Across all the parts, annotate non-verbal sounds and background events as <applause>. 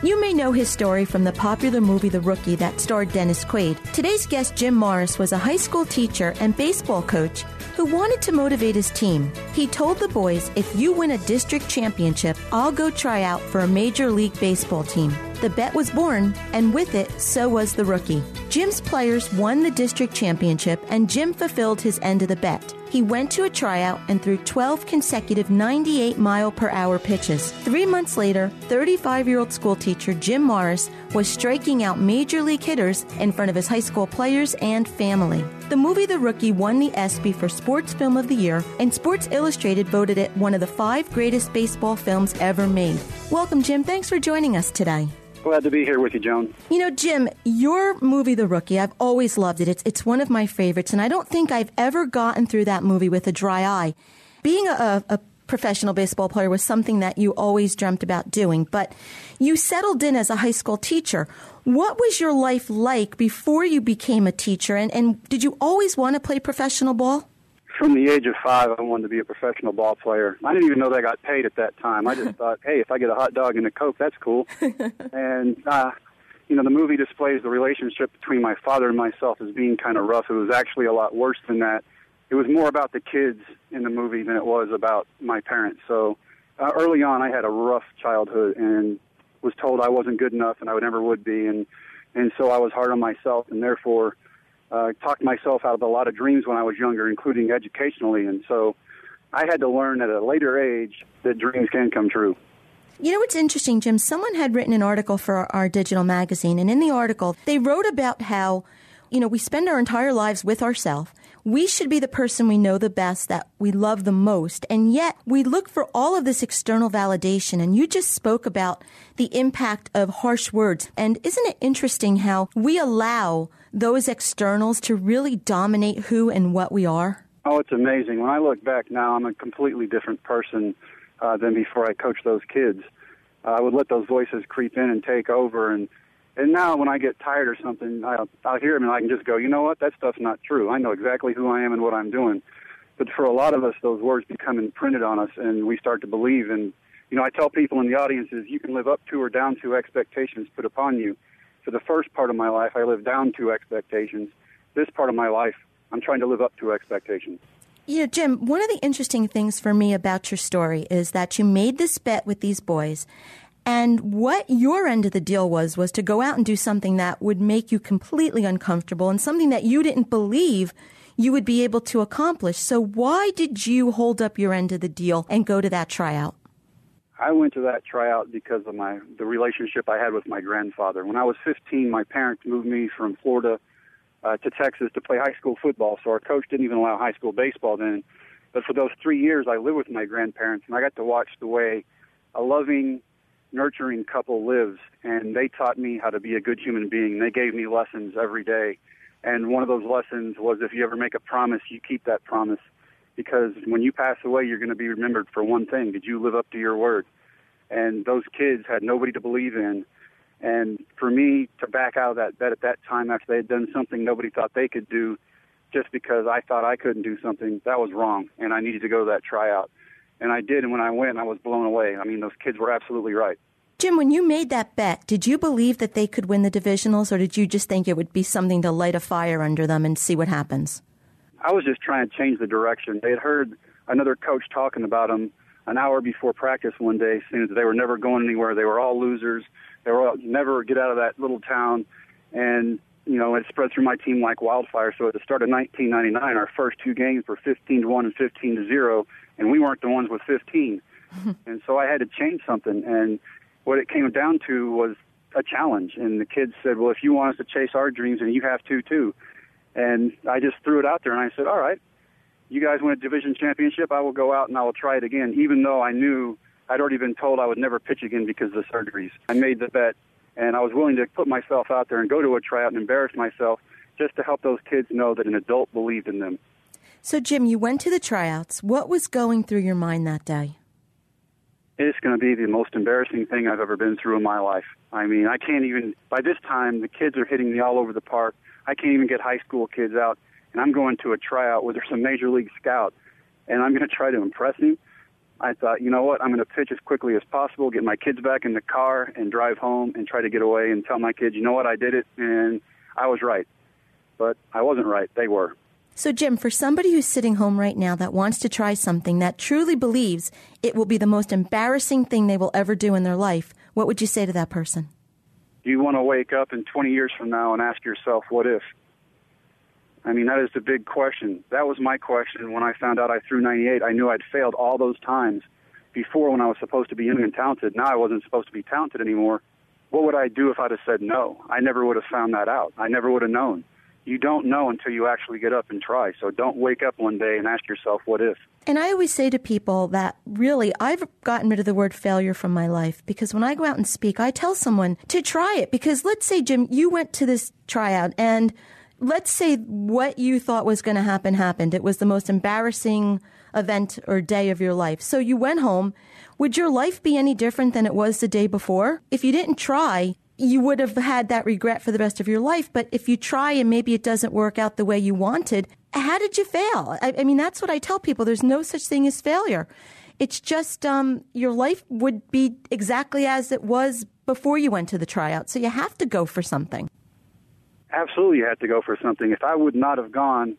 You may know his story from the popular movie The Rookie that starred Dennis Quaid. Today's guest, Jim Morris, was a high school teacher and baseball coach who wanted to motivate his team. He told the boys, if you win a district championship, I'll go try out for a Major League Baseball team. The bet was born, and with it, so was the rookie. Jim's players won the district championship, and Jim fulfilled his end of the bet. He went to a tryout and threw 12 consecutive 98 mile per hour pitches. Three months later, 35 year old schoolteacher Jim Morris was striking out major league hitters in front of his high school players and family. The movie The Rookie won the ESPY for Sports Film of the Year, and Sports Illustrated voted it one of the five greatest baseball films ever made. Welcome, Jim. Thanks for joining us today. Glad to be here with you, Joan. You know, Jim, your movie, The Rookie, I've always loved it. It's, it's one of my favorites, and I don't think I've ever gotten through that movie with a dry eye. Being a, a professional baseball player was something that you always dreamt about doing, but you settled in as a high school teacher. What was your life like before you became a teacher, and, and did you always want to play professional ball? From the age of five, I wanted to be a professional ball player. I didn't even know that I got paid at that time. I just <laughs> thought, hey, if I get a hot dog and a Coke, that's cool. <laughs> and, uh, you know, the movie displays the relationship between my father and myself as being kind of rough. It was actually a lot worse than that. It was more about the kids in the movie than it was about my parents. So uh, early on, I had a rough childhood and was told I wasn't good enough and I would never would be. And, and so I was hard on myself and therefore uh, talked myself out of a lot of dreams when I was younger, including educationally. And so I had to learn at a later age that dreams can come true. You know what's interesting, Jim? Someone had written an article for our, our digital magazine, and in the article, they wrote about how, you know, we spend our entire lives with ourselves. We should be the person we know the best, that we love the most, and yet we look for all of this external validation. And you just spoke about the impact of harsh words. And isn't it interesting how we allow those externals to really dominate who and what we are? Oh, it's amazing. When I look back now, I'm a completely different person uh, than before I coached those kids. Uh, I would let those voices creep in and take over, and and now when I get tired or something, I'll, I'll hear them and I can just go, you know what, that stuff's not true. I know exactly who I am and what I'm doing. But for a lot of us, those words become imprinted on us, and we start to believe. And you know, I tell people in the audiences, you can live up to or down to expectations put upon you. For the first part of my life, I lived down to expectations. This part of my life, I'm trying to live up to expectations. Yeah, Jim, one of the interesting things for me about your story is that you made this bet with these boys. And what your end of the deal was, was to go out and do something that would make you completely uncomfortable and something that you didn't believe you would be able to accomplish. So, why did you hold up your end of the deal and go to that tryout? I went to that tryout because of my the relationship I had with my grandfather. When I was 15, my parents moved me from Florida uh, to Texas to play high school football. So our coach didn't even allow high school baseball then. But for those three years, I lived with my grandparents, and I got to watch the way a loving, nurturing couple lives. And they taught me how to be a good human being. They gave me lessons every day. And one of those lessons was if you ever make a promise, you keep that promise. Because when you pass away, you're going to be remembered for one thing. Did you live up to your word? and those kids had nobody to believe in. And for me to back out of that bet at that time after they had done something nobody thought they could do, just because I thought I couldn't do something, that was wrong, and I needed to go to that tryout. And I did, and when I went, I was blown away. I mean, those kids were absolutely right. Jim, when you made that bet, did you believe that they could win the divisionals, or did you just think it would be something to light a fire under them and see what happens? I was just trying to change the direction. They had heard another coach talking about them an hour before practice one day, saying that they were never going anywhere. They were all losers. They were all, never get out of that little town. And you know, it spread through my team like wildfire. So at the start of 1999, our first two games were 15 to one and 15 to zero, and we weren't the ones with 15. <laughs> and so I had to change something. And what it came down to was a challenge. And the kids said, "Well, if you want us to chase our dreams, and you have to too." And I just threw it out there, and I said, "All right, you guys win a division championship. I will go out and I will try it again, even though I knew I'd already been told I would never pitch again because of the surgeries. I made the bet, and I was willing to put myself out there and go to a tryout and embarrass myself just to help those kids know that an adult believed in them. So, Jim, you went to the tryouts. What was going through your mind that day? It's going to be the most embarrassing thing I've ever been through in my life. I mean, I can't even, by this time, the kids are hitting me all over the park. I can't even get high school kids out, and I'm going to a tryout where there's a major league scout, and I'm going to try to impress him. I thought, you know what, I'm going to pitch as quickly as possible, get my kids back in the car, and drive home and try to get away and tell my kids, you know what, I did it, and I was right. But I wasn't right. They were. So, Jim, for somebody who's sitting home right now that wants to try something that truly believes it will be the most embarrassing thing they will ever do in their life, what would you say to that person? Do you want to wake up in 20 years from now and ask yourself, what if? I mean, that is the big question. That was my question when I found out I threw 98. I knew I'd failed all those times before when I was supposed to be young and talented. Now I wasn't supposed to be talented anymore. What would I do if I'd have said no? I never would have found that out. I never would have known. You don't know until you actually get up and try. So don't wake up one day and ask yourself, what if? And I always say to people that really, I've gotten rid of the word failure from my life because when I go out and speak, I tell someone to try it. Because let's say, Jim, you went to this tryout and let's say what you thought was going to happen happened. It was the most embarrassing event or day of your life. So you went home. Would your life be any different than it was the day before? If you didn't try, you would have had that regret for the rest of your life. But if you try and maybe it doesn't work out the way you wanted, how did you fail? I, I mean, that's what I tell people. There's no such thing as failure. It's just um, your life would be exactly as it was before you went to the tryout. So you have to go for something absolutely you had to go for something. If I would not have gone,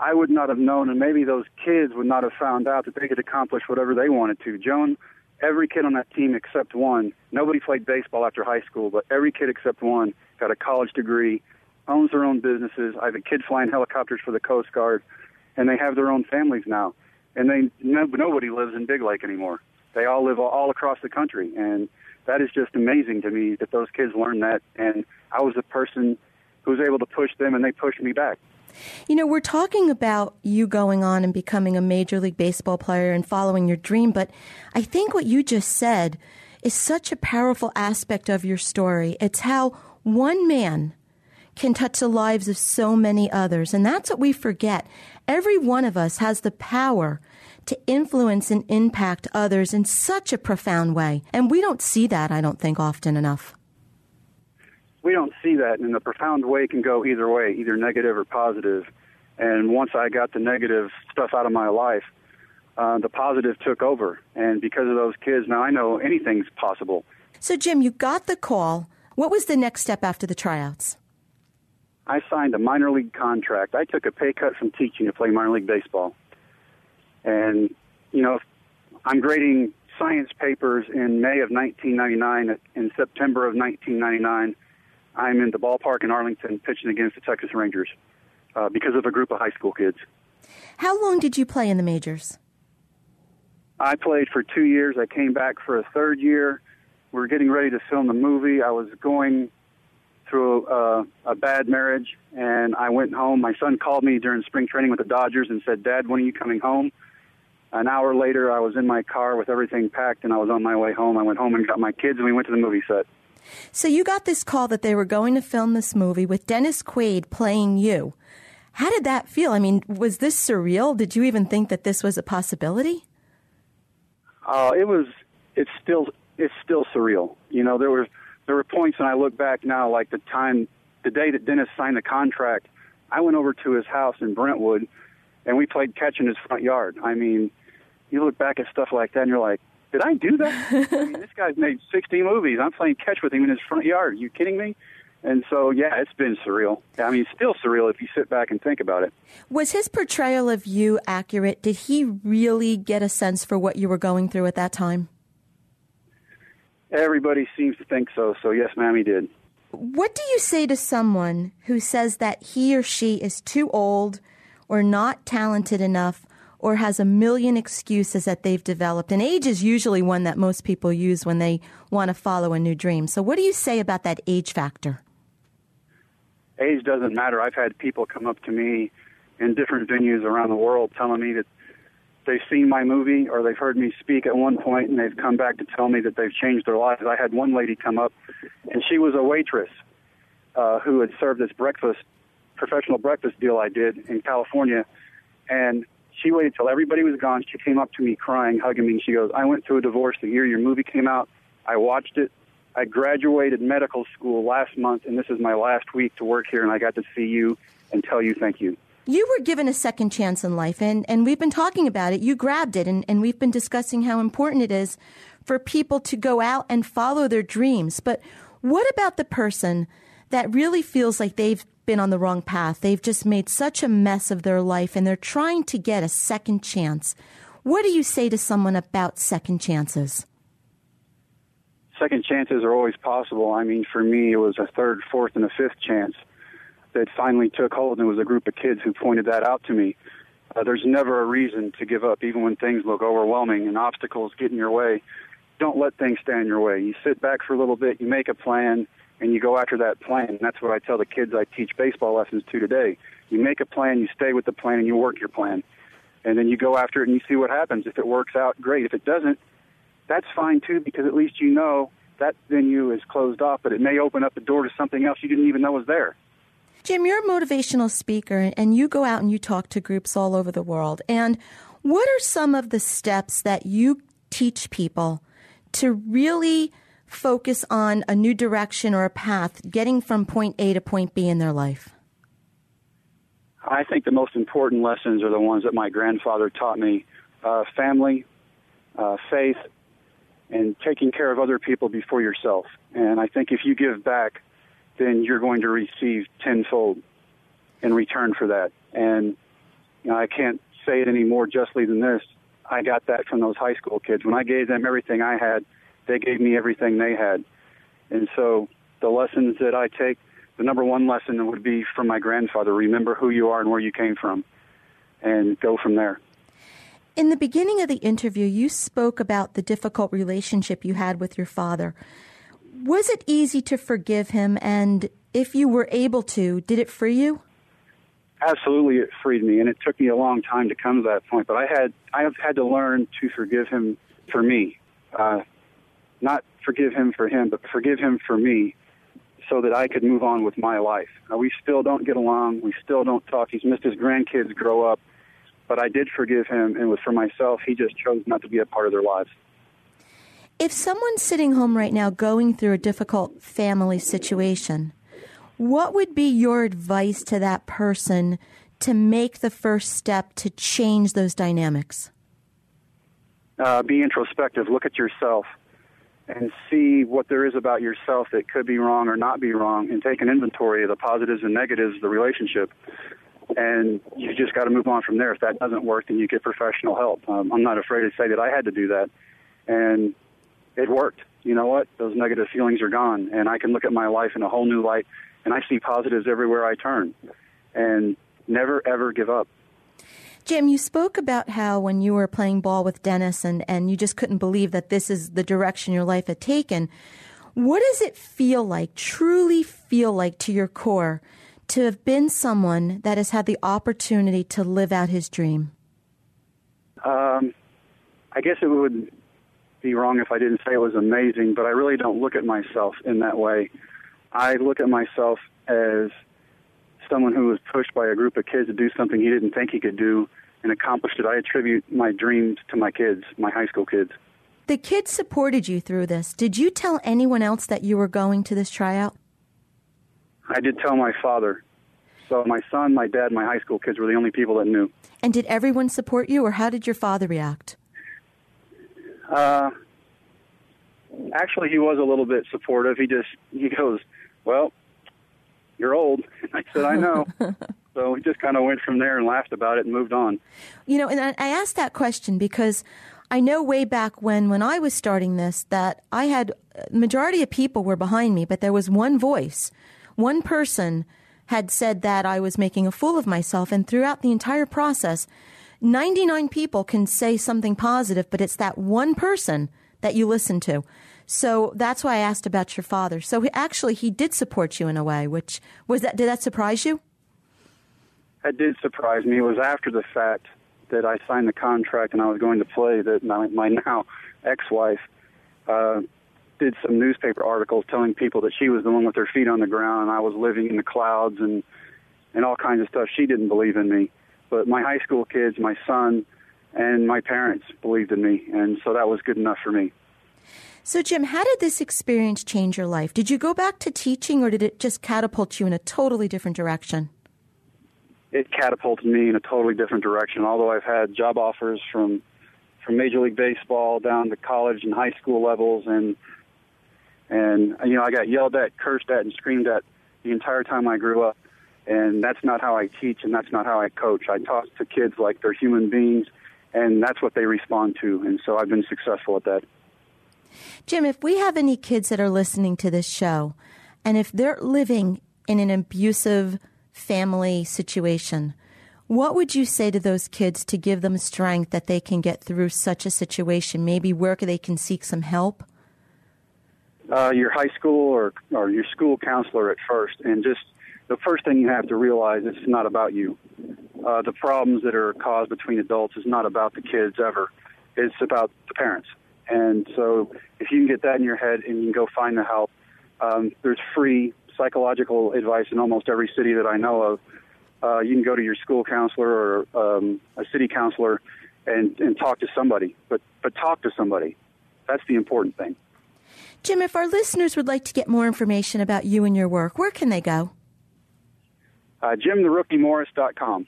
I would not have known, and maybe those kids would not have found out that they could accomplish whatever they wanted to. Joan, every kid on that team except one, nobody played baseball after high school, but every kid except one got a college degree, owns their own businesses. I have a kid flying helicopters for the Coast Guard, and they have their own families now. And they no, nobody lives in Big Lake anymore. They all live all, across the country, and that is just amazing to me that those kids learned that and I was the person who was able to push them and they pushed me back. You know, we're talking about you going on and becoming a Major League Baseball player and following your dream, but I think what you just said is such a powerful aspect of your story. It's how one man can touch the lives of so many others. And that's what we forget. Every one of us has the power to influence and impact others in such a profound way. And we don't see that, I don't think, often enough we don't see that, and the profound way can go either way, either negative or positive. And once I got the negative stuff out of my life, uh, the positive took over. And because of those kids, now I know anything's possible. So, Jim, you got the call. What was the next step after the tryouts? I signed a minor league contract. I took a pay cut from teaching to play minor league baseball. And, you know, I'm grading science papers in May of 1999. In September of 1999, I'm in the ballpark in Arlington pitching against the Texas Rangers uh, because of a group of high school kids. How long did you play in the majors? I played for two years. I came back for a third year. We were getting ready to film the movie. I was going through a, a bad marriage, and I went home. My son called me during spring training with the Dodgers and said, Dad, when are you coming home? An hour later, I was in my car with everything packed, and I was on my way home. I went home and got my kids, and we went to the movie set. So you got this call that they were going to film this movie with Dennis Quaid playing you. How did that feel? I mean, was this surreal? Did you even think that this was a possibility? Uh, it was it's still it's still surreal. You know, there were there were points when I look back now, like the time, the day that Dennis signed the contract, I went over to his house in Brentwood, and we played catch in his front yard. I mean, you look back at stuff like that, and you're like, did I do that? I mean, this guy's made 60 movies. I'm playing catch with him in his front yard. Are you kidding me? And so, yeah, it's been surreal. I mean, it's still surreal if you sit back and think about it. Was his portrayal of you accurate? Did he really get a sense for what you were going through at that time? Everybody seems to think so. So, yes, ma'am, he did. What do you say to someone who says that he or she is too old or not talented enough or has a million excuses that they've developed? And age is usually one that most people use when they want to follow a new dream. So, what do you say about that age factor? Age doesn't matter. I've had people come up to me in different venues around the world telling me that they've seen my movie or they've heard me speak at one point and they've come back to tell me that they've changed their lives. I had one lady come up and she was a waitress uh, who had served this breakfast, professional breakfast deal I did in California. And she waited till everybody was gone. She came up to me crying, hugging me. And she goes, I went through a divorce the year your movie came out. I watched it. I graduated medical school last month, and this is my last week to work here, and I got to see you and tell you thank you you were given a second chance in life, and, and we've been talking about it. You grabbed it, and, and we've been discussing how important it is for people to go out and follow their dreams. But what about the person that really feels like they've been on the wrong path? They've just made such a mess of their life, and they're trying to get a second chance. What do you say to someone about second chances? Second chances are always possible. I mean, for me, it was a third, fourth, and a fifth chance that finally took hold, and it was a group of kids who pointed that out to me. Uh, there's never a reason to give up, even when things look overwhelming and obstacles get in your way. Don't let things stand in your way. You sit back for a little bit, you make a plan, and you go after that plan. And that's what I tell the kids I teach baseball lessons to today. You make a plan, you stay with the plan, and you work your plan. And then you go after it and you see what happens. If it works out, great. If it doesn't, that's fine too, because at least you know that venue is closed off, but it may open up the door to something else you didn't even know was there. Jim, you're a motivational speaker and you go out and you talk to groups all over the world. And what are some of the steps that you teach people to really focus on a new direction or a path, getting from point A to point B in their life? I think the most important lessons are the ones that my grandfather taught me uh, family, uh, faith, and taking care of other people before yourself. And I think if you give back, then you're going to receive tenfold in return for that. And you know, I can't say it any more justly than this. I got that from those high school kids. When I gave them everything I had, they gave me everything they had. And so the lessons that I take, the number one lesson would be from my grandfather remember who you are and where you came from, and go from there. In the beginning of the interview, you spoke about the difficult relationship you had with your father. Was it easy to forgive him? And if you were able to, did it free you? Absolutely, it freed me, and it took me a long time to come to that point. But I had I have had to learn to forgive him for me, uh, not forgive him for him, but forgive him for me, so that I could move on with my life. Uh, we still don't get along. We still don't talk. He's missed his grandkids grow up, but I did forgive him, and it was for myself. He just chose not to be a part of their lives. If someone's sitting home right now going through a difficult family situation, what would be your advice to that person to make the first step to change those dynamics? Uh, be introspective. Look at yourself and see what there is about yourself that could be wrong or not be wrong, and take an inventory of the positives and negatives of the relationship. And you just got to move on from there. If that doesn't work, then you get professional help. Um, I'm not afraid to say that I had to do that. And it worked. You know what? Those negative feelings are gone, and I can look at my life in a whole new light, and I see positives everywhere I turn. And never ever give up. Jim, you spoke about how when you were playing ball with Dennis and, and you just couldn't believe that this is the direction your life had taken. What does it feel like, truly feel like to your core, to have been someone that has had the opportunity to live out his dream? Um, I guess it would be wrong if I didn't say it was amazing, but I really don't look at myself in that way. I look at myself as someone who was pushed by a group of kids to do something he didn't think he could do and accomplished it. I attribute my dreams to my kids, my high school kids. the kids supported you through this, did you tell anyone else that you were going to this tryout? I did tell my father. So my son, my dad, my high school kids were the only people that knew. And did everyone support you, or how did your father react? Uh, actually, he was a little bit supportive. He just he goes, "Well, you're old." <laughs> I said, "I know." <laughs> so we just kind of went from there and laughed about it and moved on. You know, and I, I asked that question because I know way back when when I was starting this that I had uh, majority of people were behind me, but there was one voice, one person had said that I was making a fool of myself, and throughout the entire process, 99 people can say something positive, but it's that one person that you listen to. So that's why I asked about your father. So he, actually, he did support you in a way, which was that, did that surprise you? That did surprise me. It was after the fact that I signed the contract and I was going to play that my, my now ex-wife uh, did some newspaper articles telling people that she was the one with her feet on the ground and I was living in the clouds and and all kinds of stuff. She didn't believe in me, but my high school kids, my son, and my parents believed in me, and so that was good enough for me. So, Jim, how did this experience change your life? Did you go back to teaching, or did it just catapult you in a totally different direction? It catapulted me in a totally different direction. Although I've had job offers from from Major League Baseball down to college and high school levels, and and you know I got yelled at, cursed at, and screamed at the entire time I grew up. And that's not how I teach, and that's not how I coach. I talk to kids like they're human beings, and that's what they respond to. And so I've been successful at that. Jim, if we have any kids that are listening to this show, and if they're living in an abusive family situation, what would you say to those kids to give them strength that they can get through such a situation? Maybe where they can seek some help? Uh, your high school or, or your school counselor at first, and just the first thing you have to realize it's not about you. Uh, the problems that are caused between adults is not about the kids ever. It's about the parents. And so if you can get that in your head and you can go find the help, um, there's free psychological advice in almost every city that I know of. Uh, you can go to your school counselor or um, a city counselor and, and talk to somebody, but, but talk to somebody. That's the important thing. Jim, if our listeners would like to get more information about you and your work, where can they go? Uh, JimTheRookieMorris.com.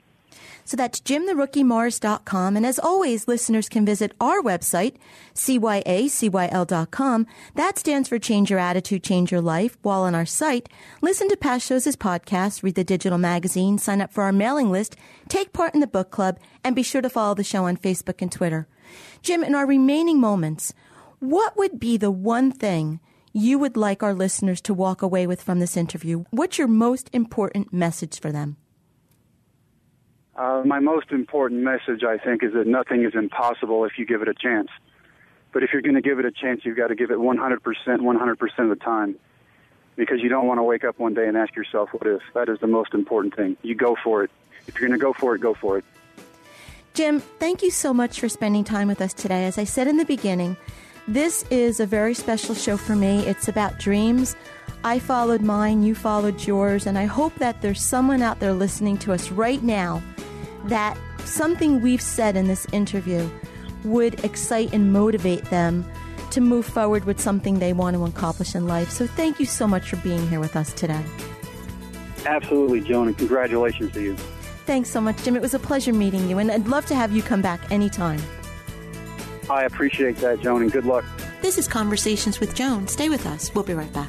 So that's jimtherookiemorris.com. And as always, listeners can visit our website, cyacyl.com. That stands for Change Your Attitude, Change Your Life. While on our site, listen to past shows as podcasts, read the digital magazine, sign up for our mailing list, take part in the book club, and be sure to follow the show on Facebook and Twitter. Jim, in our remaining moments, what would be the one thing you would like our listeners to walk away with from this interview? What's your most important message for them? Uh, my most important message, I think, is that nothing is impossible if you give it a chance. But if you're going to give it a chance, you've got to give it 100%, 100% of the time. Because you don't want to wake up one day and ask yourself, what if? That is the most important thing. You go for it. If you're going to go for it, go for it. Jim, thank you so much for spending time with us today. As I said in the beginning, this is a very special show for me. It's about dreams. I followed mine, you followed yours, and I hope that there's someone out there listening to us right now that something we've said in this interview would excite and motivate them to move forward with something they want to accomplish in life. So thank you so much for being here with us today. Absolutely, Joan, and congratulations to you. Thanks so much, Jim. It was a pleasure meeting you, and I'd love to have you come back anytime. I appreciate that, Joan, and good luck. This is Conversations with Joan. Stay with us. We'll be right back.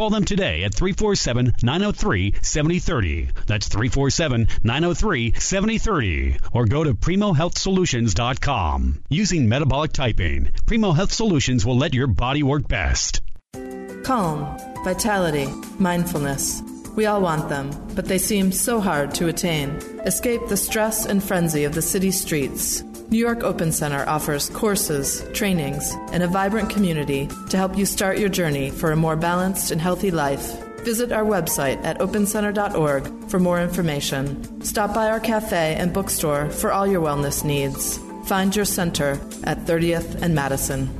Call them today at 347 903 7030. That's 347 903 7030. Or go to PrimoHealthSolutions.com. Using metabolic typing, Primo Health Solutions will let your body work best. Calm, vitality, mindfulness. We all want them, but they seem so hard to attain. Escape the stress and frenzy of the city streets. New York Open Center offers courses, trainings, and a vibrant community to help you start your journey for a more balanced and healthy life. Visit our website at opencenter.org for more information. Stop by our cafe and bookstore for all your wellness needs. Find your center at 30th and Madison.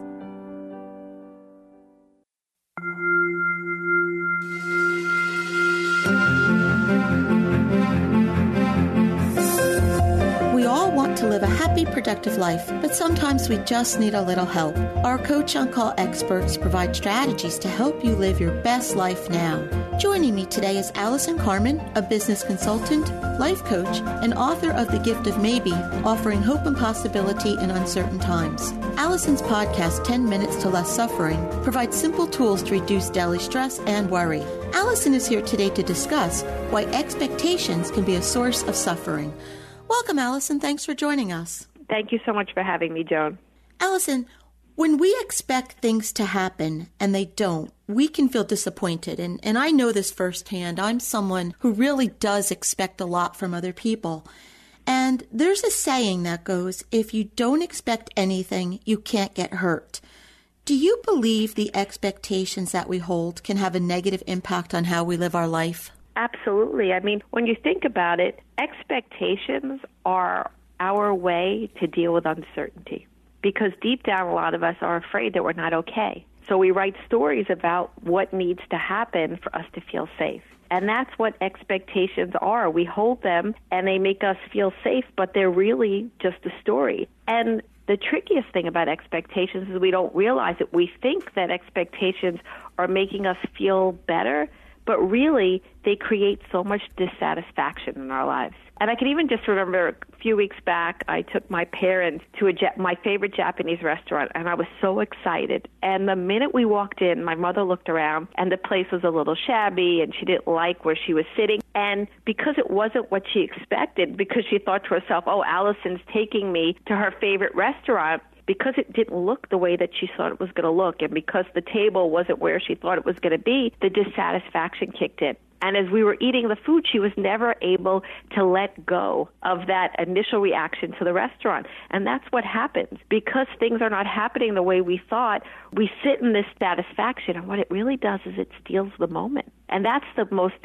To live a happy, productive life, but sometimes we just need a little help. Our Coach on Call experts provide strategies to help you live your best life now. Joining me today is Allison Carmen, a business consultant, life coach, and author of The Gift of Maybe, offering hope and possibility in uncertain times. Allison's podcast, 10 Minutes to Less Suffering, provides simple tools to reduce daily stress and worry. Allison is here today to discuss why expectations can be a source of suffering. Welcome, Allison. Thanks for joining us. Thank you so much for having me, Joan. Allison, when we expect things to happen and they don't, we can feel disappointed. And, and I know this firsthand. I'm someone who really does expect a lot from other people. And there's a saying that goes if you don't expect anything, you can't get hurt. Do you believe the expectations that we hold can have a negative impact on how we live our life? Absolutely. I mean, when you think about it, expectations are our way to deal with uncertainty because deep down, a lot of us are afraid that we're not okay. So we write stories about what needs to happen for us to feel safe. And that's what expectations are. We hold them and they make us feel safe, but they're really just a story. And the trickiest thing about expectations is we don't realize it. We think that expectations are making us feel better, but really they create so much dissatisfaction in our lives. And I can even just remember a few weeks back, I took my parents to a my favorite Japanese restaurant, and I was so excited. And the minute we walked in, my mother looked around, and the place was a little shabby, and she didn't like where she was sitting. And because it wasn't what she expected, because she thought to herself, "Oh, Allison's taking me to her favorite restaurant," because it didn't look the way that she thought it was going to look, and because the table wasn't where she thought it was going to be, the dissatisfaction kicked in. And as we were eating the food, she was never able to let go of that initial reaction to the restaurant. And that's what happens. Because things are not happening the way we thought, we sit in this satisfaction. And what it really does is it steals the moment. And that's the most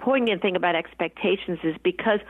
poignant thing about expectations is because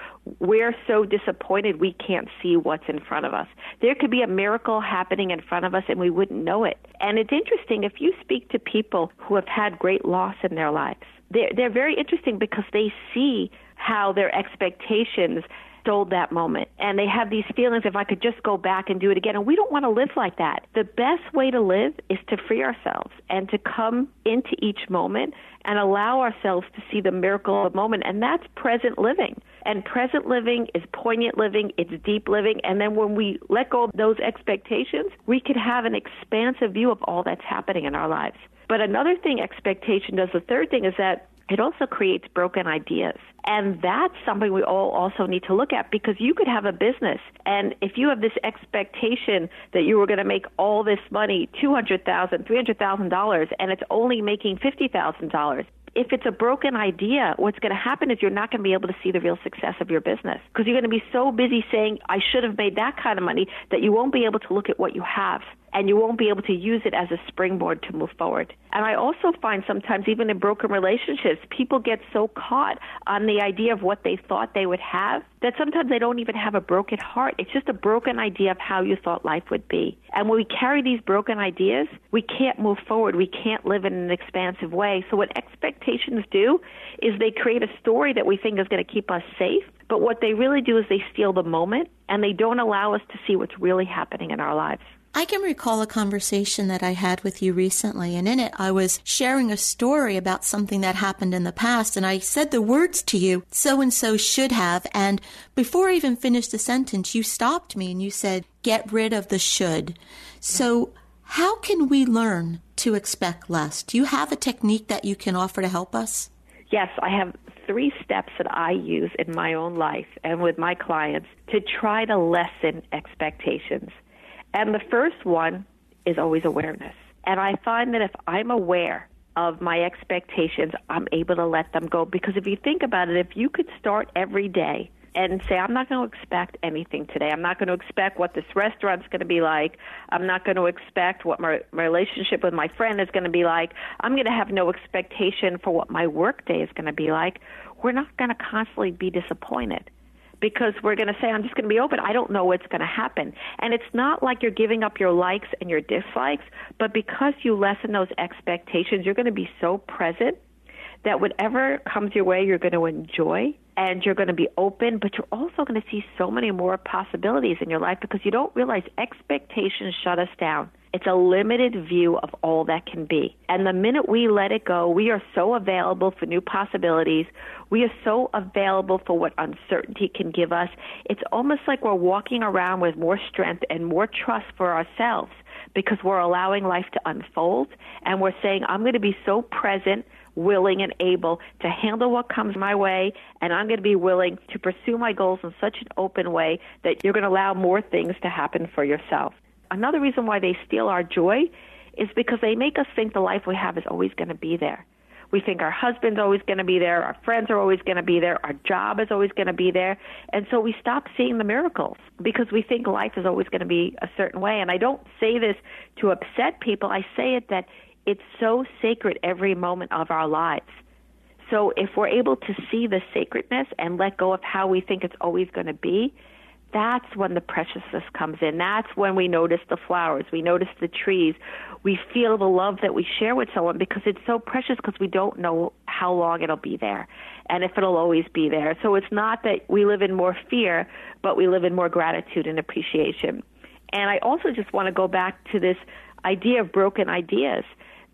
we're so disappointed we can't see what's in front of us. There could be a miracle happening in front of us and we wouldn't know it. And it's interesting if you speak to people who have had great loss in their lives. They're, they're very interesting because they see how their expectations stole that moment. And they have these feelings if I could just go back and do it again. And we don't want to live like that. The best way to live is to free ourselves and to come into each moment and allow ourselves to see the miracle of the moment. And that's present living. And present living is poignant living, it's deep living. And then when we let go of those expectations, we can have an expansive view of all that's happening in our lives. But another thing expectation does, the third thing is that it also creates broken ideas. And that's something we all also need to look at because you could have a business and if you have this expectation that you were going to make all this money, $200,000, $300,000 and it's only making $50,000, if it's a broken idea, what's going to happen is you're not going to be able to see the real success of your business because you're going to be so busy saying, I should have made that kind of money that you won't be able to look at what you have and you won't be able to use it as a springboard to move forward. And I also find sometimes, even in broken relationships, people get so caught on the idea of what they thought they would have that sometimes they don't even have a broken heart. It's just a broken idea of how you thought life would be. And when we carry these broken ideas, we can't move forward. We can't live in an expansive way. So, what expectations do is they create a story that we think is going to keep us safe. But what they really do is they steal the moment and they don't allow us to see what's really happening in our lives. I can recall a conversation that I had with you recently, and in it I was sharing a story about something that happened in the past, and I said the words to you, so and so should have, and before I even finished the sentence, you stopped me and you said, get rid of the should. So, how can we learn to expect less? Do you have a technique that you can offer to help us? Yes, I have three steps that I use in my own life and with my clients to try to lessen expectations. And the first one is always awareness. And I find that if I'm aware of my expectations, I'm able to let them go. Because if you think about it, if you could start every day and say, I'm not going to expect anything today. I'm not going to expect what this restaurant's going to be like. I'm not going to expect what my, my relationship with my friend is going to be like. I'm going to have no expectation for what my work day is going to be like. We're not going to constantly be disappointed because we're going to say, I'm just going to be open. I don't know what's going to happen. And it's not like you're giving up your likes and your dislikes, but because you lessen those expectations, you're going to be so present that whatever comes your way, you're going to enjoy and you're going to be open, but you're also going to see so many more possibilities in your life because you don't realize expectations shut us down. It's a limited view of all that can be. And the minute we let it go, we are so available for new possibilities. We are so available for what uncertainty can give us. It's almost like we're walking around with more strength and more trust for ourselves because we're allowing life to unfold and we're saying, I'm going to be so present willing and able to handle what comes my way, and I'm going to be willing to pursue my goals in such an open way that you're going to allow more things to happen for yourself. Another reason why they steal our joy is because they make us think the life we have is always going to be there. We think our husband's always going to be there, our friends are always going to be there, our job is always going to be there. And so we stop seeing the miracles because we think life is always going to be a certain way. And I don't say this to upset people, I say it that it's so sacred every moment of our lives. So if we're able to see the sacredness and let go of how we think it's always going to be, that's when the preciousness comes in. That's when we notice the flowers, we notice the trees, we feel the love that we share with someone because it's so precious because we don't know how long it'll be there and if it'll always be there. So it's not that we live in more fear, but we live in more gratitude and appreciation. And I also just want to go back to this idea of broken ideas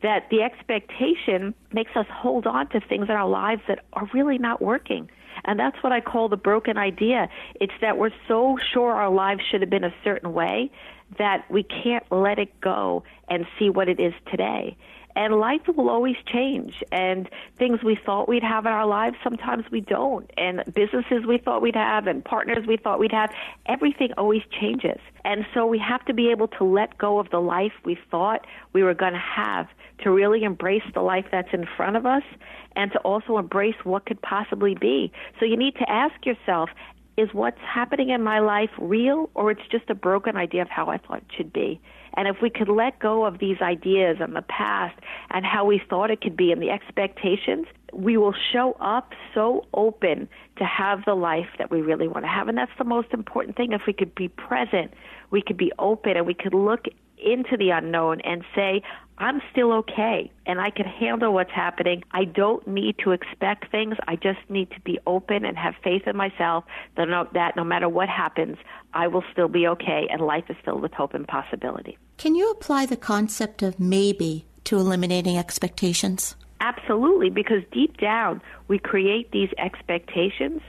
that the expectation makes us hold on to things in our lives that are really not working. And that's what I call the broken idea. It's that we're so sure our lives should have been a certain way that we can't let it go and see what it is today. And life will always change. And things we thought we'd have in our lives, sometimes we don't. And businesses we thought we'd have and partners we thought we'd have, everything always changes. And so we have to be able to let go of the life we thought we were going to have to really embrace the life that's in front of us and to also embrace what could possibly be. So you need to ask yourself, is what's happening in my life real or it's just a broken idea of how I thought it should be? And if we could let go of these ideas and the past and how we thought it could be and the expectations, we will show up so open to have the life that we really want to have. And that's the most important thing. If we could be present, we could be open and we could look into the unknown and say, I'm still okay and I can handle what's happening. I don't need to expect things. I just need to be open and have faith in myself that no, that no matter what happens, I will still be okay and life is filled with hope and possibility. Can you apply the concept of maybe to eliminating expectations? Absolutely, because deep down we create these expectations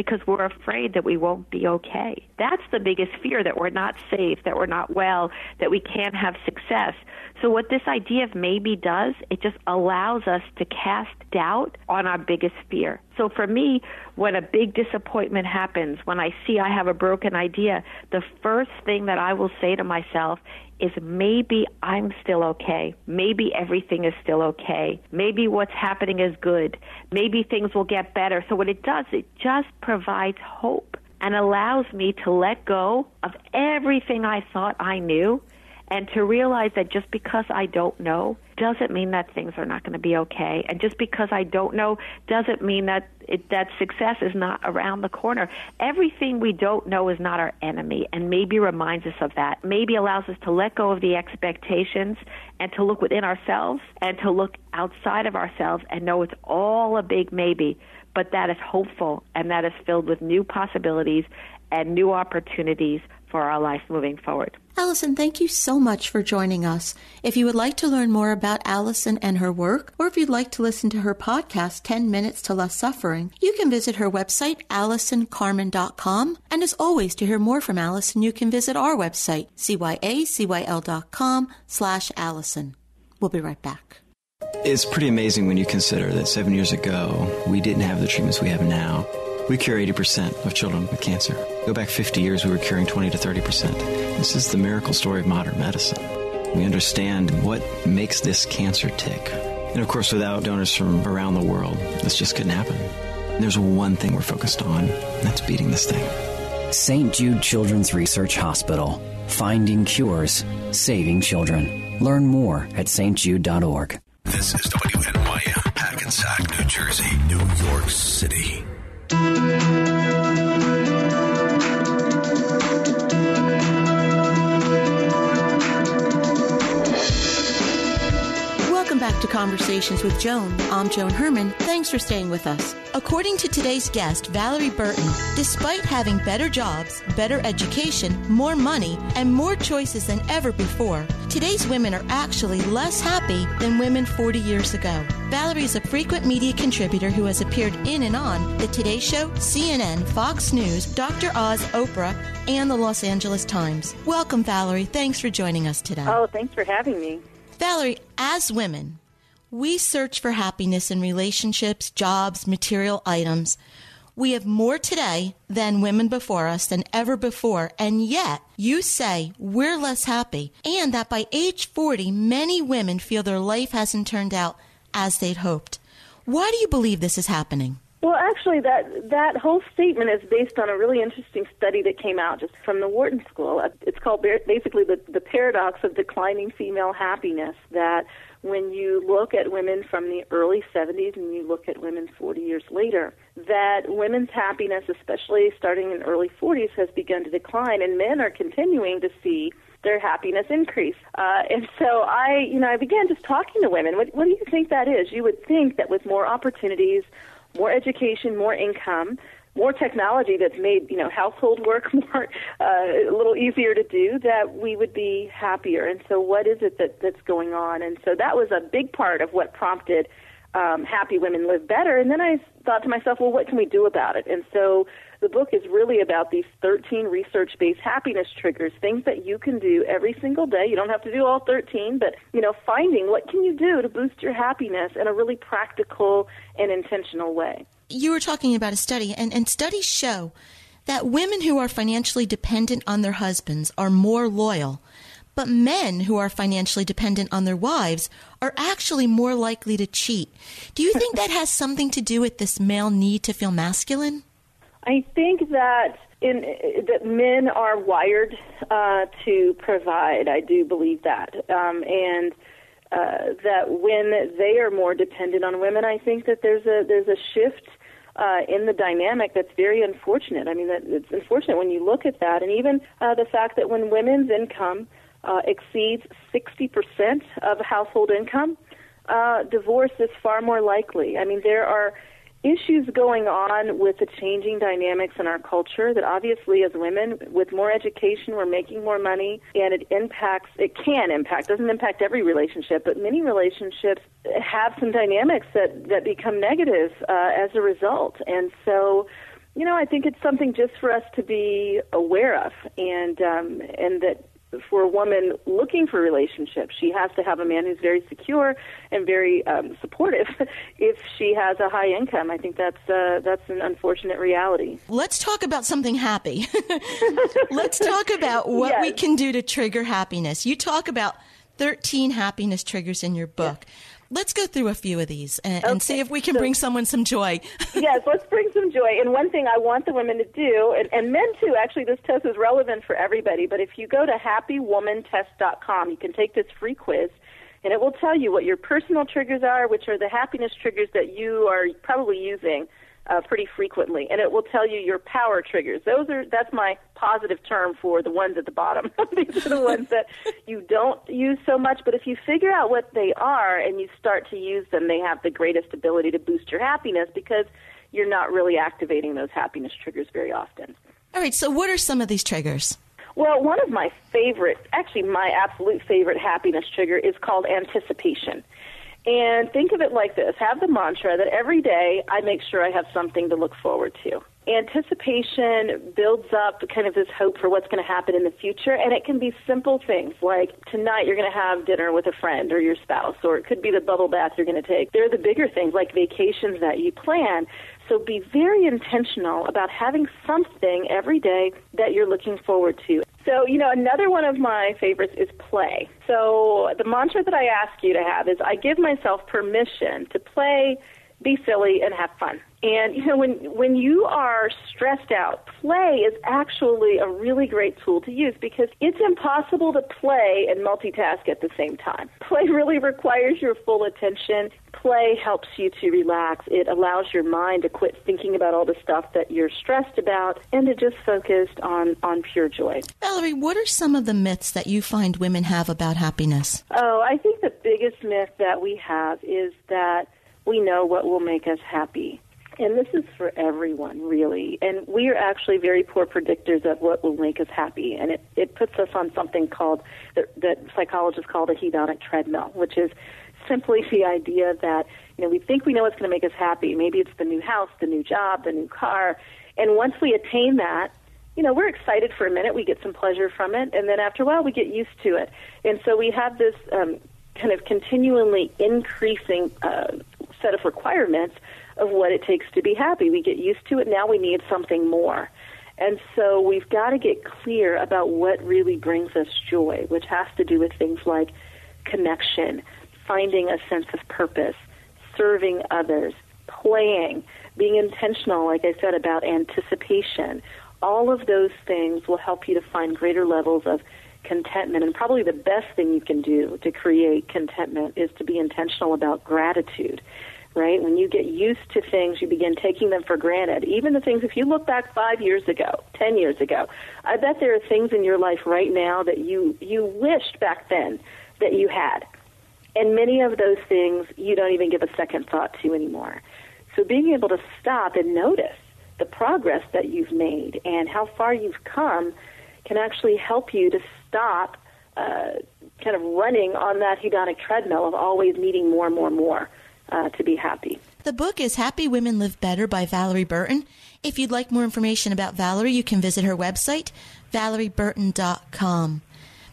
because we're afraid that we won't be okay. That's the biggest fear that we're not safe, that we're not well, that we can't have success. So, what this idea of maybe does, it just allows us to cast doubt on our biggest fear. So, for me, when a big disappointment happens, when I see I have a broken idea, the first thing that I will say to myself is maybe I'm still okay. Maybe everything is still okay. Maybe what's happening is good. Maybe things will get better. So, what it does, it just provides hope and allows me to let go of everything I thought I knew and to realize that just because I don't know doesn't mean that things are not going to be okay. And just because I don't know doesn't mean that it, that success is not around the corner. Everything we don't know is not our enemy, and maybe reminds us of that. Maybe allows us to let go of the expectations and to look within ourselves and to look outside of ourselves and know it's all a big maybe, but that is hopeful and that is filled with new possibilities and new opportunities for our life moving forward. Allison, thank you so much for joining us. If you would like to learn more about Allison and her work, or if you'd like to listen to her podcast, 10 Minutes to Less Suffering, you can visit her website, AllisonCarmen.com. And as always, to hear more from Allison, you can visit our website, CYACYL.com slash Allison. We'll be right back. It's pretty amazing when you consider that seven years ago, we didn't have the treatments we have now. We cure 80% of children with cancer. Go back 50 years, we were curing 20 to 30%. This is the miracle story of modern medicine. We understand what makes this cancer tick. And of course, without donors from around the world, this just couldn't happen. And there's one thing we're focused on, and that's beating this thing. St. Jude Children's Research Hospital. Finding cures, saving children. Learn more at stjude.org. This is WNYM, Hackensack, New Jersey, New York City. Welcome to Conversations with Joan. I'm Joan Herman. Thanks for staying with us. According to today's guest, Valerie Burton, despite having better jobs, better education, more money, and more choices than ever before, today's women are actually less happy than women 40 years ago. Valerie is a frequent media contributor who has appeared in and on The Today Show, CNN, Fox News, Dr. Oz, Oprah, and the Los Angeles Times. Welcome, Valerie. Thanks for joining us today. Oh, thanks for having me. Valerie, as women, we search for happiness in relationships, jobs, material items. We have more today than women before us than ever before, and yet you say we're less happy, and that by age 40, many women feel their life hasn't turned out as they'd hoped. Why do you believe this is happening? Well, actually, that that whole statement is based on a really interesting study that came out just from the Wharton School. It's called basically the the paradox of declining female happiness. That when you look at women from the early 70s and you look at women 40 years later, that women's happiness, especially starting in early 40s, has begun to decline, and men are continuing to see their happiness increase. Uh, and so I, you know, I began just talking to women. What, what do you think that is? You would think that with more opportunities, more education, more income, more technology that's made you know household work <laughs> more uh, a little easier to do, that we would be happier. And so, what is it that that's going on? And so that was a big part of what prompted um, Happy Women Live Better. And then I thought to myself, well, what can we do about it? And so the book is really about these 13 research based happiness triggers, things that you can do every single day. You don't have to do all 13, but you know, finding what can you do to boost your happiness in a really practical and intentional way. You were talking about a study, and, and studies show that women who are financially dependent on their husbands are more loyal. But men who are financially dependent on their wives are actually more likely to cheat. Do you think that has something to do with this male need to feel masculine? I think that in that men are wired uh, to provide. I do believe that, um, and uh, that when they are more dependent on women, I think that there's a there's a shift uh, in the dynamic that's very unfortunate. I mean, that it's unfortunate when you look at that, and even uh, the fact that when women's income uh, exceeds 60% of household income, uh, divorce is far more likely. I mean, there are issues going on with the changing dynamics in our culture that obviously as women with more education we're making more money and it impacts it can impact doesn't impact every relationship but many relationships have some dynamics that that become negative uh, as a result. And so you know i think it's something just for us to be aware of and um and that for a woman looking for relationships, she has to have a man who's very secure and very um, supportive. <laughs> if she has a high income, I think that's uh, that's an unfortunate reality. Let's talk about something happy. <laughs> Let's talk about what yes. we can do to trigger happiness. You talk about 13 happiness triggers in your book. Yes. Let's go through a few of these and, okay. and see if we can so, bring someone some joy. <laughs> yes, let's bring some joy. And one thing I want the women to do, and, and men too, actually, this test is relevant for everybody. But if you go to happywomantest.com, you can take this free quiz and it will tell you what your personal triggers are, which are the happiness triggers that you are probably using uh, pretty frequently, and it will tell you your power triggers. Those are that's my positive term for the ones at the bottom. <laughs> These are the ones that you don't use so much, but if you figure out what they are and you start to use them, they have the greatest ability to boost your happiness because you're not really activating those happiness triggers very often. All right. So, what are some of these triggers? Well, one of my favorite, actually my absolute favorite happiness trigger is called anticipation. And think of it like this have the mantra that every day I make sure I have something to look forward to. Anticipation builds up kind of this hope for what's going to happen in the future, and it can be simple things like tonight you're going to have dinner with a friend or your spouse, or it could be the bubble bath you're going to take. They're the bigger things like vacations that you plan. So be very intentional about having something every day that you're looking forward to. So, you know, another one of my favorites is play. So, the mantra that I ask you to have is I give myself permission to play, be silly, and have fun. And you know, when when you are stressed out, play is actually a really great tool to use because it's impossible to play and multitask at the same time. Play really requires your full attention. Play helps you to relax. It allows your mind to quit thinking about all the stuff that you're stressed about and to just focus on on pure joy. Valerie, what are some of the myths that you find women have about happiness? Oh, I think the biggest myth that we have is that we know what will make us happy and this is for everyone, really. And we are actually very poor predictors of what will make us happy. And it, it puts us on something called, that, that psychologists call the hedonic treadmill, which is simply <laughs> the idea that, you know, we think we know what's going to make us happy. Maybe it's the new house, the new job, the new car. And once we attain that, you know, we're excited for a minute. We get some pleasure from it. And then after a while, we get used to it. And so we have this um, kind of continually increasing uh, set of requirements of what it takes to be happy. We get used to it. Now we need something more. And so we've got to get clear about what really brings us joy, which has to do with things like connection, finding a sense of purpose, serving others, playing, being intentional, like I said, about anticipation. All of those things will help you to find greater levels of contentment. And probably the best thing you can do to create contentment is to be intentional about gratitude right? When you get used to things, you begin taking them for granted. Even the things, if you look back five years ago, ten years ago, I bet there are things in your life right now that you you wished back then that you had, and many of those things you don't even give a second thought to anymore. So being able to stop and notice the progress that you've made and how far you've come can actually help you to stop uh, kind of running on that hedonic treadmill of always needing more, more, more uh, to be happy. The book is Happy Women Live Better by Valerie Burton. If you'd like more information about Valerie, you can visit her website, valerieburton.com.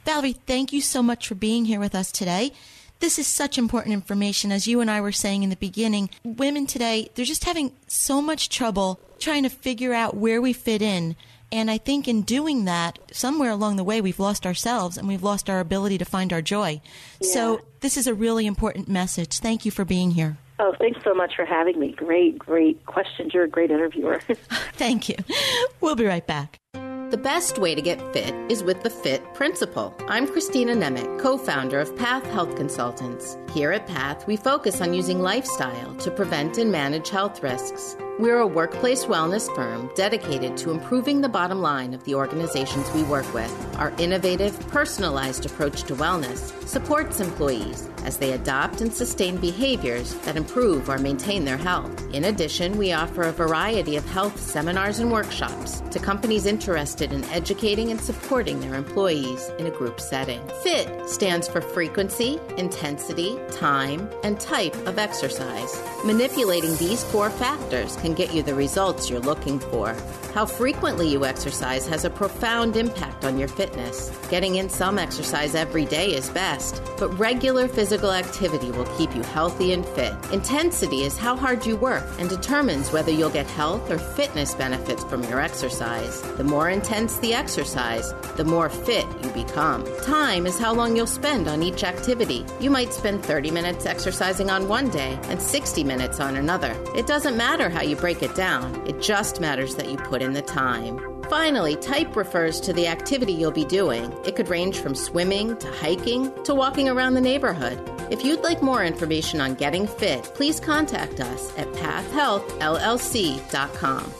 Valerie, thank you so much for being here with us today. This is such important information. As you and I were saying in the beginning, women today, they're just having so much trouble trying to figure out where we fit in. And I think in doing that, somewhere along the way, we've lost ourselves and we've lost our ability to find our joy. Yeah. So, this is a really important message. Thank you for being here. Oh, thanks so much for having me. Great, great questions. You're a great interviewer. <laughs> Thank you. We'll be right back. The best way to get fit is with the FIT Principle. I'm Christina Nemec, co founder of PATH Health Consultants. Here at PATH, we focus on using lifestyle to prevent and manage health risks. We're a workplace wellness firm dedicated to improving the bottom line of the organizations we work with. Our innovative, personalized approach to wellness supports employees as they adopt and sustain behaviors that improve or maintain their health. In addition, we offer a variety of health seminars and workshops to companies interested in educating and supporting their employees in a group setting. FIT stands for frequency, intensity, time, and type of exercise. Manipulating these four factors can get you the results you're looking for. How frequently you exercise has a profound impact on your fitness. Getting in some exercise every day is best, but regular physical activity will keep you healthy and fit. Intensity is how hard you work and determines whether you'll get health or fitness benefits from your exercise. The more intense the exercise, the more fit you become. Time is how long you'll spend on each activity. You might spend 30 minutes exercising on one day and 60 minutes on another. It doesn't matter how you break it down, it just matters that you put in the time. Finally, type refers to the activity you'll be doing. It could range from swimming to hiking to walking around the neighborhood. If you'd like more information on getting fit, please contact us at pathhealthllc.com.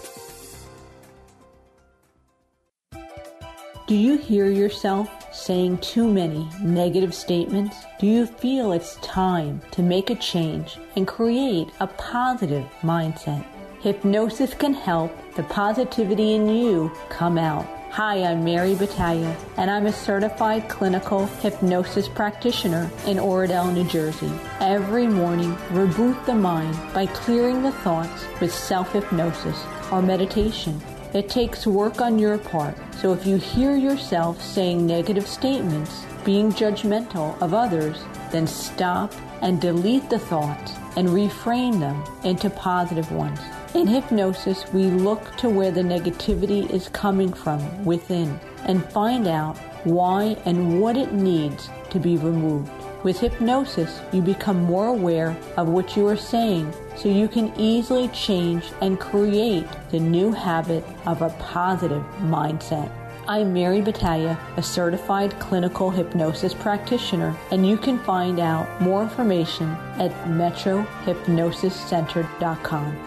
Do you hear yourself saying too many negative statements? Do you feel it's time to make a change and create a positive mindset? Hypnosis can help the positivity in you come out. Hi, I'm Mary Battaglia, and I'm a certified clinical hypnosis practitioner in Oradell, New Jersey. Every morning, reboot the mind by clearing the thoughts with self hypnosis or meditation. It takes work on your part, so if you hear yourself saying negative statements, being judgmental of others, then stop and delete the thoughts and reframe them into positive ones. In hypnosis, we look to where the negativity is coming from within and find out why and what it needs to be removed. With hypnosis, you become more aware of what you are saying so you can easily change and create the new habit of a positive mindset. I'm Mary Battaglia, a certified clinical hypnosis practitioner, and you can find out more information at metrohypnosiscenter.com.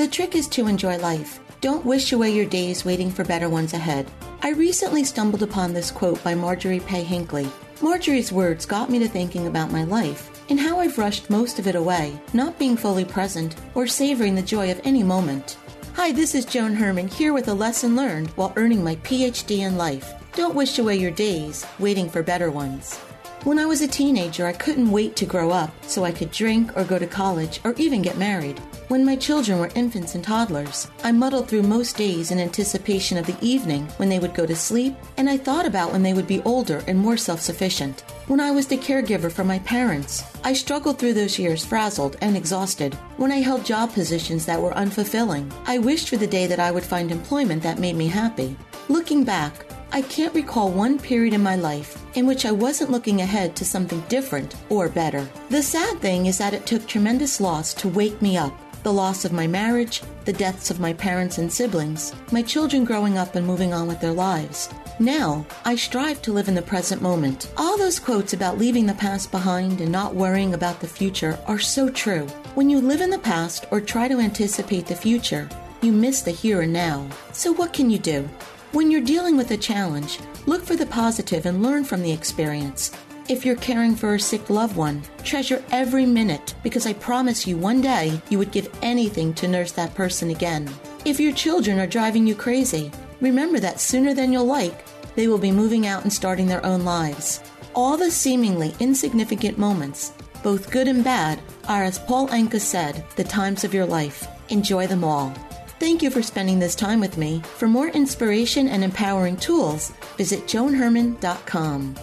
The trick is to enjoy life. Don't wish away your days waiting for better ones ahead. I recently stumbled upon this quote by Marjorie Pay Hinckley. Marjorie's words got me to thinking about my life and how I've rushed most of it away, not being fully present or savoring the joy of any moment. Hi, this is Joan Herman here with a lesson learned while earning my PhD in life. Don't wish away your days waiting for better ones. When I was a teenager, I couldn't wait to grow up so I could drink or go to college or even get married. When my children were infants and toddlers, I muddled through most days in anticipation of the evening when they would go to sleep, and I thought about when they would be older and more self sufficient. When I was the caregiver for my parents, I struggled through those years frazzled and exhausted. When I held job positions that were unfulfilling, I wished for the day that I would find employment that made me happy. Looking back, I can't recall one period in my life in which I wasn't looking ahead to something different or better. The sad thing is that it took tremendous loss to wake me up. The loss of my marriage, the deaths of my parents and siblings, my children growing up and moving on with their lives. Now, I strive to live in the present moment. All those quotes about leaving the past behind and not worrying about the future are so true. When you live in the past or try to anticipate the future, you miss the here and now. So, what can you do? When you're dealing with a challenge, look for the positive and learn from the experience. If you're caring for a sick loved one, treasure every minute because I promise you one day you would give anything to nurse that person again. If your children are driving you crazy, remember that sooner than you'll like, they will be moving out and starting their own lives. All the seemingly insignificant moments, both good and bad, are, as Paul Anka said, the times of your life. Enjoy them all. Thank you for spending this time with me. For more inspiration and empowering tools, visit joanherman.com.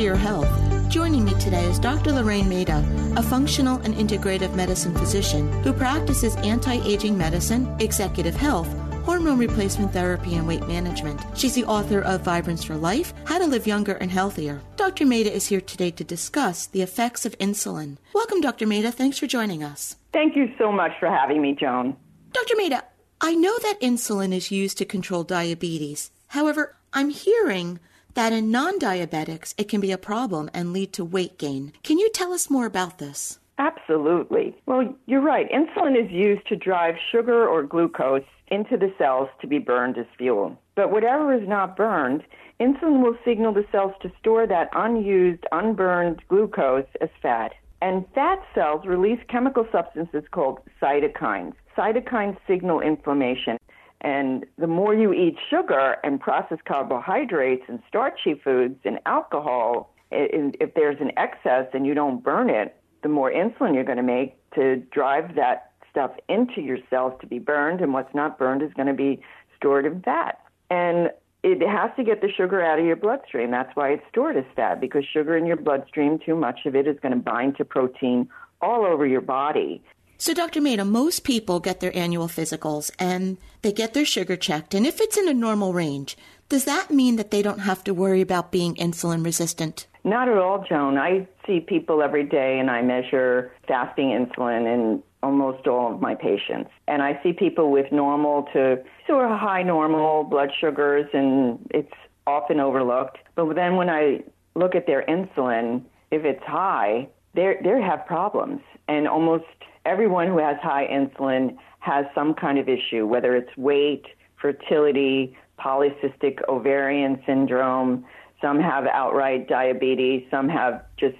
To Your Health. Joining me today is Dr. Lorraine Maita, a functional and integrative medicine physician who practices anti aging medicine, executive health, hormone replacement therapy, and weight management. She's the author of Vibrance for Life How to Live Younger and Healthier. Dr. Maita is here today to discuss the effects of insulin. Welcome, Dr. Maita. Thanks for joining us. Thank you so much for having me, Joan. Dr. Maita, I know that insulin is used to control diabetes. However, I'm hearing that in non diabetics it can be a problem and lead to weight gain. Can you tell us more about this? Absolutely. Well, you're right. Insulin is used to drive sugar or glucose into the cells to be burned as fuel. But whatever is not burned, insulin will signal the cells to store that unused, unburned glucose as fat. And fat cells release chemical substances called cytokines. Cytokines signal inflammation. And the more you eat sugar and processed carbohydrates and starchy foods and alcohol, if there's an excess and you don't burn it, the more insulin you're going to make to drive that stuff into your cells to be burned, and what's not burned is going to be stored in fat. And it has to get the sugar out of your bloodstream. That's why it's stored as fat, because sugar in your bloodstream, too much of it is going to bind to protein all over your body. So, Dr. Maita, most people get their annual physicals and they get their sugar checked. And if it's in a normal range, does that mean that they don't have to worry about being insulin resistant? Not at all, Joan. I see people every day and I measure fasting insulin in almost all of my patients. And I see people with normal to sort of high normal blood sugars, and it's often overlooked. But then when I look at their insulin, if it's high, they they have problems, and almost everyone who has high insulin has some kind of issue, whether it's weight, fertility, polycystic ovarian syndrome. Some have outright diabetes. Some have just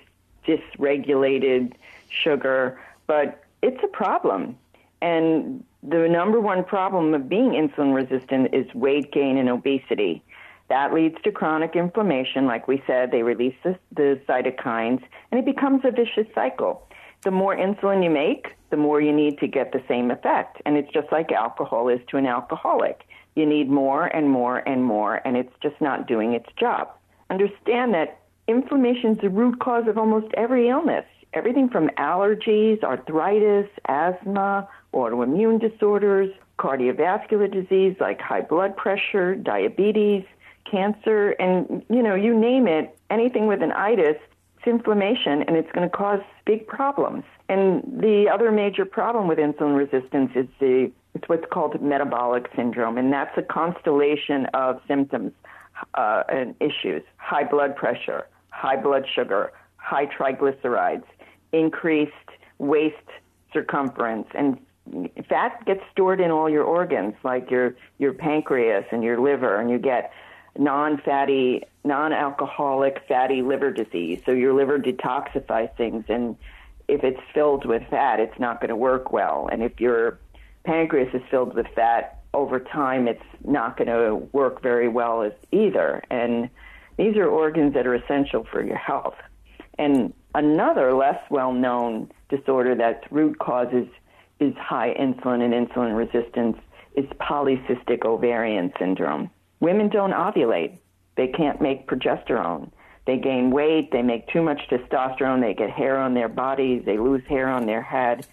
dysregulated sugar. But it's a problem. And the number one problem of being insulin resistant is weight gain and obesity. That leads to chronic inflammation. Like we said, they release the, the cytokines, and it becomes a vicious cycle. The more insulin you make, the more you need to get the same effect. And it's just like alcohol is to an alcoholic. You need more and more and more, and it's just not doing its job. Understand that inflammation is the root cause of almost every illness. Everything from allergies, arthritis, asthma, autoimmune disorders, cardiovascular disease like high blood pressure, diabetes, cancer, and you know, you name it, anything with an itis, it's inflammation and it's going to cause big problems. And the other major problem with insulin resistance is the it's what's called metabolic syndrome, and that's a constellation of symptoms uh, and issues: high blood pressure, high blood sugar, high triglycerides, increased waist circumference, and fat gets stored in all your organs, like your your pancreas and your liver, and you get non-fatty, non-alcoholic fatty liver disease. So your liver detoxifies things, and if it's filled with fat, it's not going to work well. And if your pancreas is filled with fat, over time, it's not going to work very well as either. And these are organs that are essential for your health. And another less well-known disorder that's root causes is high insulin and insulin resistance is polycystic ovarian syndrome. Women don't ovulate. They can't make progesterone. They gain weight, they make too much testosterone, they get hair on their bodies, they lose hair on their head,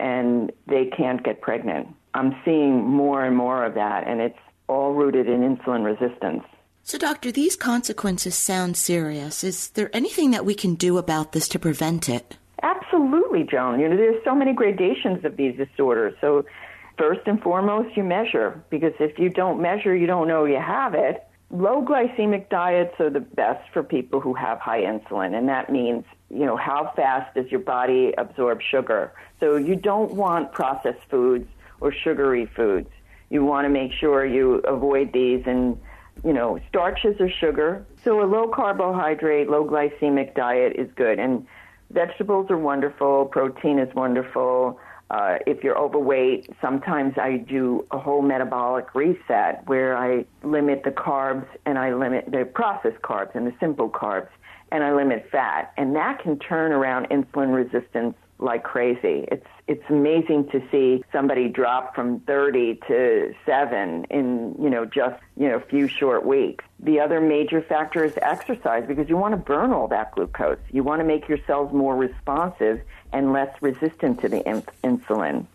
and they can't get pregnant. I'm seeing more and more of that, and it's all rooted in insulin resistance. So, doctor, these consequences sound serious. Is there anything that we can do about this to prevent it? Absolutely, Joan. You know, there's so many gradations of these disorders. So, first and foremost, you measure because if you don't measure, you don't know you have it. Low glycemic diets are the best for people who have high insulin, and that means, you know, how fast does your body absorb sugar? So, you don't want processed foods or sugary foods. You want to make sure you avoid these and you know, starches or sugar. So a low carbohydrate, low glycemic diet is good. And vegetables are wonderful, protein is wonderful. Uh, if you're overweight, sometimes I do a whole metabolic reset where I limit the carbs and I limit the processed carbs and the simple carbs and I limit fat. And that can turn around insulin resistance like crazy. It's it's amazing to see somebody drop from 30 to 7 in, you know, just, you know, a few short weeks. The other major factor is exercise because you want to burn all that glucose. You want to make your cells more responsive and less resistant to the in- insulin.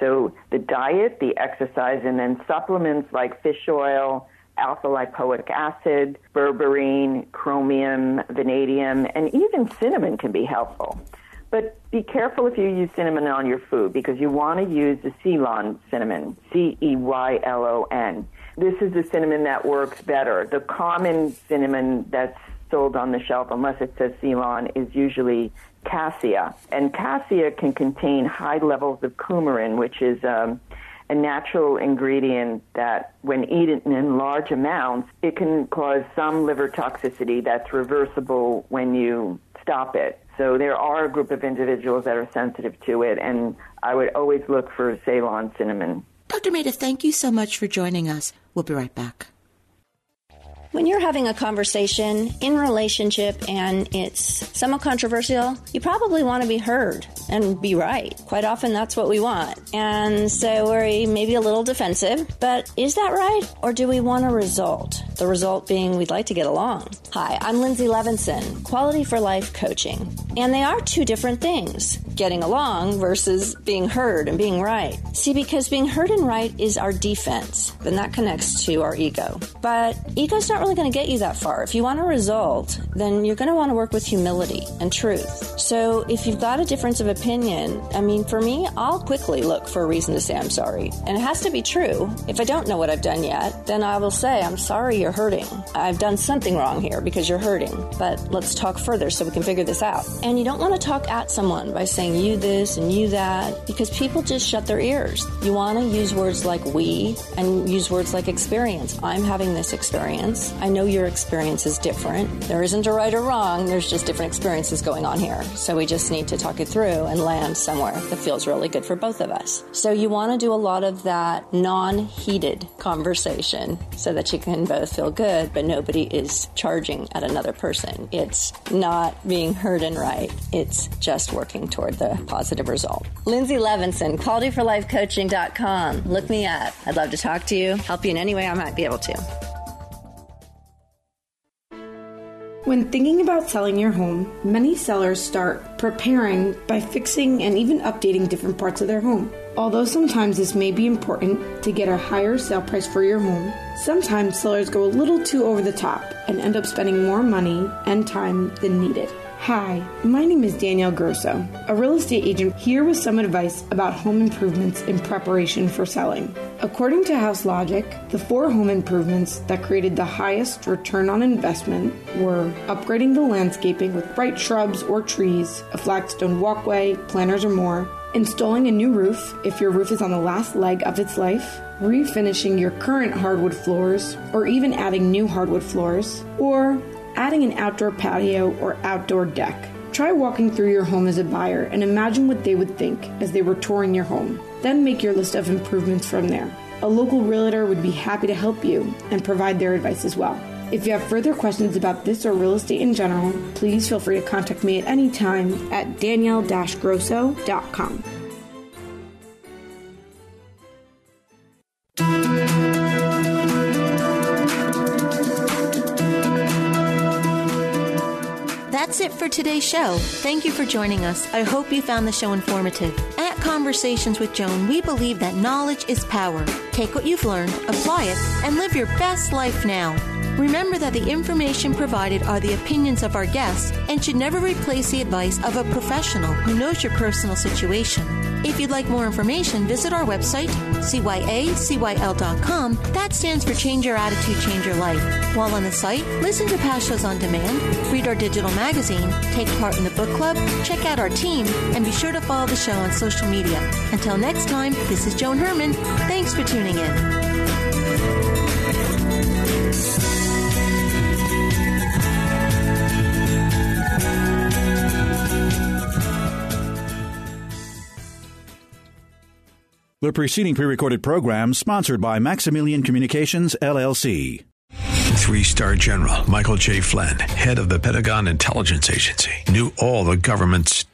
So the diet, the exercise, and then supplements like fish oil, alpha lipoic acid, berberine, chromium, vanadium, and even cinnamon can be helpful. But be careful if you use cinnamon on your food because you want to use the Ceylon cinnamon, C E Y L O N. This is the cinnamon that works better. The common cinnamon that's sold on the shelf, unless it says Ceylon, is usually cassia. And cassia can contain high levels of coumarin, which is um, a natural ingredient that, when eaten in large amounts, it can cause some liver toxicity that's reversible when you stop it. So there are a group of individuals that are sensitive to it, and I would always look for Ceylon cinnamon. Dr. Maita, thank you so much for joining us. We'll be right back. When you're having a conversation in relationship and it's somewhat controversial, you probably want to be heard and be right. Quite often that's what we want. And so we're maybe a little defensive, but is that right? Or do we want a result? The result being we'd like to get along. Hi, I'm Lindsay Levinson, Quality for Life Coaching. And they are two different things getting along versus being heard and being right. See, because being heard and right is our defense, then that connects to our ego. But ego's not really going to get you that far. If you want a result, then you're going to want to work with humility and truth. So if you've got a difference of opinion, I mean, for me, I'll quickly look for a reason to say I'm sorry. And it has to be true. If I don't know what I've done yet, then I will say, I'm sorry you're hurting. I've done something wrong here because you're hurting. But let's talk further so we can figure this out. And you don't want to talk at someone by saying, you this and you that because people just shut their ears. You want to use words like we and use words like experience. I'm having this I know your experience is different. There isn't a right or wrong, there's just different experiences going on here. So we just need to talk it through and land somewhere that feels really good for both of us. So you want to do a lot of that non heated conversation so that you can both feel good, but nobody is charging at another person. It's not being heard and right. It's just working toward the positive result. Lindsay Levinson, qualityforlifecoaching.com. Look me up. I'd love to talk to you, help you in any way I might be able to. When thinking about selling your home, many sellers start preparing by fixing and even updating different parts of their home. Although sometimes this may be important to get a higher sale price for your home, sometimes sellers go a little too over the top and end up spending more money and time than needed. Hi, my name is Danielle Grosso, a real estate agent here with some advice about home improvements in preparation for selling. According to House Logic, the four home improvements that created the highest return on investment were upgrading the landscaping with bright shrubs or trees, a flagstone walkway, planters or more, installing a new roof if your roof is on the last leg of its life, refinishing your current hardwood floors, or even adding new hardwood floors, or adding an outdoor patio or outdoor deck. Try walking through your home as a buyer and imagine what they would think as they were touring your home. Then make your list of improvements from there. A local realtor would be happy to help you and provide their advice as well. If you have further questions about this or real estate in general, please feel free to contact me at any time at danielle-grosso.com. That's it for today's show. Thank you for joining us. I hope you found the show informative. At Conversations with Joan, we believe that knowledge is power. Take what you've learned, apply it, and live your best life now. Remember that the information provided are the opinions of our guests and should never replace the advice of a professional who knows your personal situation. If you'd like more information, visit our website, cyacyl.com. That stands for Change Your Attitude, Change Your Life. While on the site, listen to past shows on demand, read our digital magazine, take part in the book club, check out our team, and be sure to follow the show on social media. Until next time, this is Joan Herman. Thanks for tuning in. The preceding pre-recorded program sponsored by Maximilian Communications LLC. Three star general Michael J. Flynn, head of the Pentagon Intelligence Agency, knew all the government's